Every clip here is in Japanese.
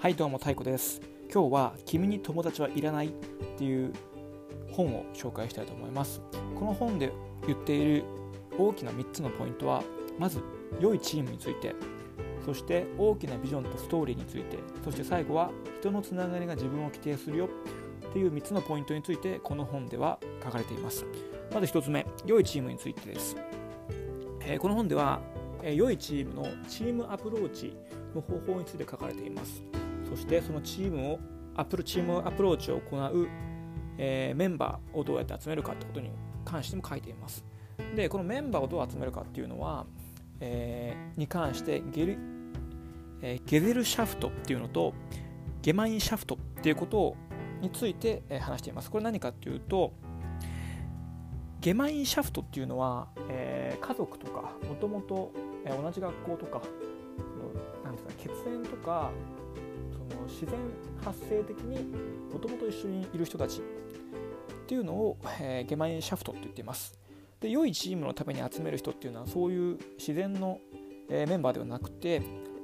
はいどうも太鼓です。今日は君に友達はいらないっていう本を紹介したいと思います。この本で言っている大きな3つのポイントはまず良いチームについてそして大きなビジョンとストーリーについてそして最後は人のつながりが自分を規定するよっていう3つのポイントについてこの本では書かれています。まず1つ目良いチームについてです、えー、この本では、えー、良いチームのチームアプローチの方法について書かれています。そしてそのチームをアプロチームアプローチを行う、えー、メンバーをどうやって集めるかってことに関しても書いています。でこのメンバーをどう集めるかっていうのは、えー、に関してゲル、えー、ゲゼルシャフトっていうのとゲマインシャフトっていうことについて、え、話しています。これ何かっていうとゲマインシャフトっていうのは、えー、家族とかもともと同じ学校とかなんですか血縁とか自然発生的にもともと一緒にいる人たちっていうのを、えー、ゲマインシャフトって言っています。で良いチームのために集める人っていうのはそういう自然の、えー、メンバーではなくて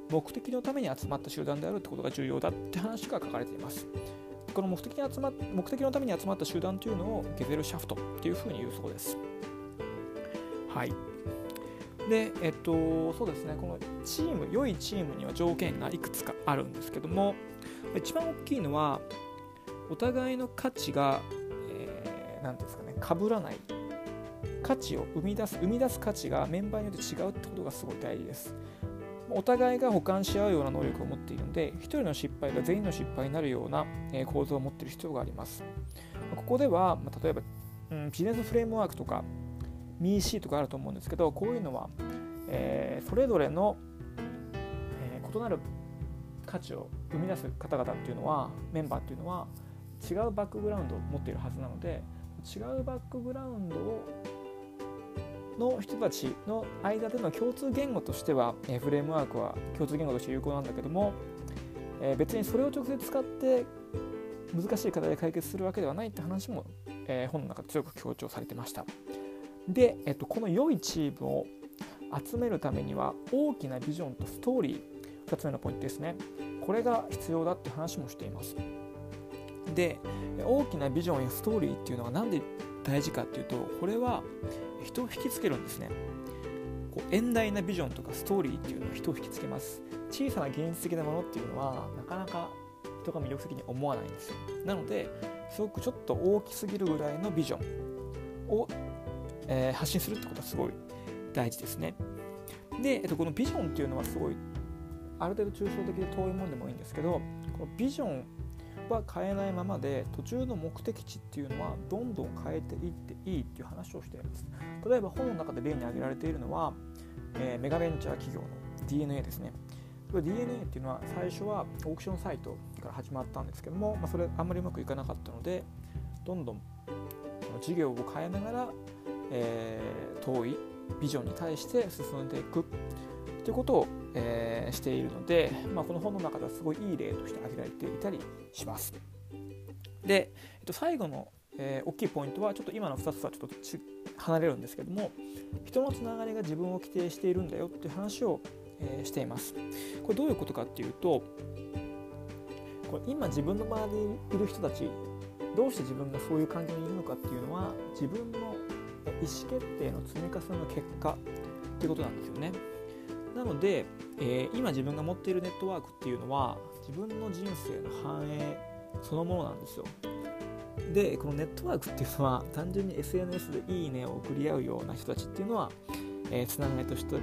目的のために集まった集団であるってことが重要だって話が書かれています。この目的に集ま目的のために集まった集団というのをゲゼルシャフトっていうふうに言うそうです。はい。で、えっと、そうですね、このチーム、良いチームには条件がいくつかあるんですけども、一番大きいのは、お互いの価値が、えー、ですかね、かぶらない。価値を生み出す、生み出す価値がメンバーによって違うってことがすごい大事です。お互いが補完し合うような能力を持っているので、1人の失敗が全員の失敗になるような構造を持っている必要があります。ここでは、例えば、ビジネスフレームワークとか、ミーシーとかあると思うんですけどこういうのは、えー、それぞれの、えー、異なる価値を生み出す方々っていうのはメンバーっていうのは違うバックグラウンドを持っているはずなので違うバックグラウンドをの人たちの間での共通言語としては、え、フレームワークは共通言語として有効なんだけども、え、別にそれを直接使って難しい課題で解決するわけではないって話も、え、本の中で強く強調されてました。で、えっと、この良いチームを集めるためには大きなビジョンとストーリー2つ目のポイントですね。これが必要だって話もしています。で大きなビジョンやストーリーっていうのは何で大事かっていうとこれは人を引きつけるんですね。こう遠大なビジョンとかストーリーっていうのは人を引きつけます。小さな現実的なものっていうのはなかなか人が魅力的に思わないんですよ。なのですごくちょっと大きすぎるぐらいのビジョンをえー、発信するってことはすごい大事ですね。で、えっと、このビジョンっていうのはすごいある程度抽象的で遠いもんでもいいんですけどこのビジョンは変えないままで途中の目的地っていうのはどんどん変えていっていいっていう話をしています。例えば本の中で例に挙げられているのは、えー、メガベンチャー企業の DNA ですね。DNA っていうのは最初はオークションサイトから始まったんですけども、まあ、それあんまりうまくいかなかったのでどんどん事業を変えながらえー、遠いビジョンに対して進んでいく。ということを、えー、しているので、まあ、この本の中ではすごいいい例として挙げられていたりします。で、えっと、最後の、えー、大きいポイントはちょっと今の2つとはちょっと離れるんですけども人のつながりが自分を規定しているんだよっていう話を、えー、しています。これどういうことかっていうとこれ今自分の周りにいる人たちどうして自分がそういう環境にいるのかっていうのは自分の意思決定の積み重ねの結果っていうことなんですよね。なので、えー、今自分が持っているネットワークっていうのは自分の人生の繁栄そのものなんですよ。でこのネットワークっていうのは単純に SNS でいいねを送り合うような人たちっていうのは、えー、つながりとして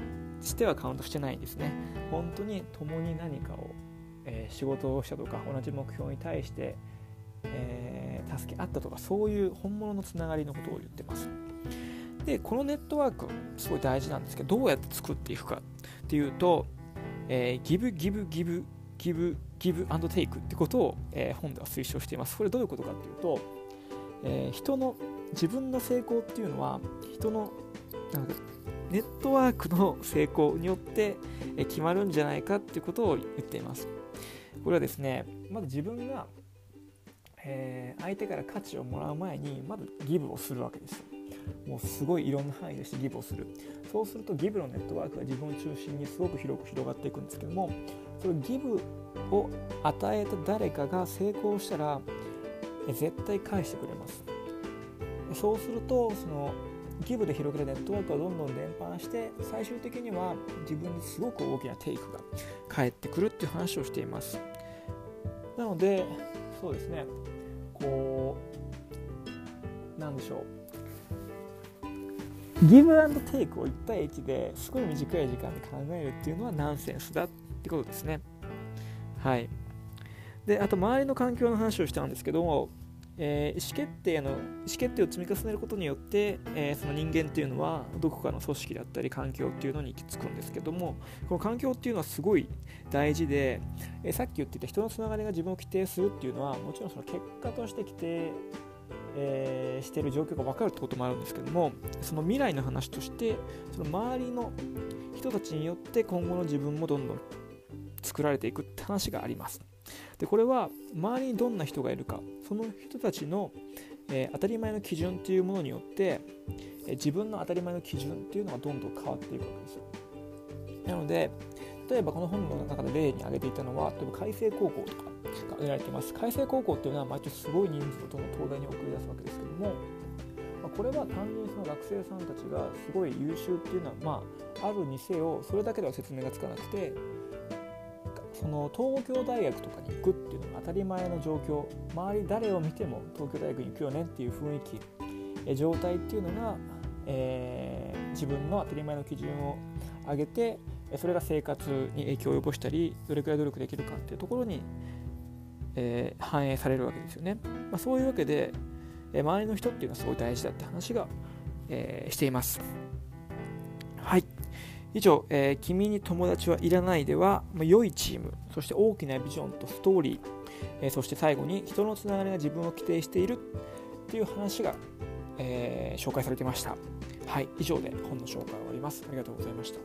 してはカウントしてないんですね。本当に共に何かを、えー、仕事をしたとか同じ目標に対して、えー、助け合ったとかそういう本物のつながりのことを言ってます。でこのネットワークすごい大事なんですけどどうやって作っていくかっていうと、えー、ギブギブギブギブギブアンドテイクってことを、えー、本では推奨しています。これどういうことかっていうと、えー、人の自分の成功っていうのは人のなんかネットワークの成功によって決まるんじゃないかっていうことを言っています。これはですねまず自分が、えー、相手から価値をもらう前にまずギブをするわけですもうすごいいろんな範囲でしてギブをする。そうするとギブのネットワークが自分を中心にすごく広く広がっていくんですけどもそのギブを与えた誰かが成功したら絶対返してくれます。そうするとそのギブで広げたネットワークがどんどん伝播して最終的には自分にすごく大きなテイクが返ってくるっていう話をしています。なのでそうですね。こうなんでしょう。ギブアンドテイクを1対1ですごい短い時間で考えるっていうのはナンセンスだってことですねはい。で、あと周りの環境の話をしたんですけども、えー、意思決定の意思決定を積み重ねることによって、えー、その人間っていうのはどこかの組織だったり環境っていうのに行き着くんですけどもこの環境っていうのはすごい大事で、えー、さっき言ってた人のつながりが自分を規定するっていうのはもちろんその結果として規定、えー、している状況が分かるってこともあるんですけどもその未来の話としてその周りの人たちによって今後の自分もどんどん作られていくって話があります。でこれは周りにどんな人がいるかその人たちの、えー、当たり前の基準っていうものによって、えー、自分の当たり前の基準っていうのがどんどん変わっていくわけですよ。なので例えばこの本の中で例に挙げていたのは例えば海星高校とかが挙げられています。海星高校っていうのは毎年すごい人数との東大に送り出すわけですけども、ま、これは単純にその学生さんたちがすごい優秀っていうのはまああるにせよそれだけでは説明がつかなくてその東京大学とかに行くっていうのが当たり前の状況周り誰を見ても東京大学に行くよねっていう雰囲気え状態っていうのが、えー、自分の当たり前の基準を上げてそれが生活に影響を及ぼしたりどれくらい努力できるかっていうところに、えー、反映されるわけですよね、まあ、そういうわけで、え周りの人っていうのはすごい大事だって話が、え、していますはい以上、えー、君に友達はいらないでは、まあ、良いチーム、そして大きなビジョンとストーリー、えー、そして最後に人のつながりが自分を規定しているっていう話が、えー、紹介されていました。はい、以上で本の紹介を終わります。ありがとうございました。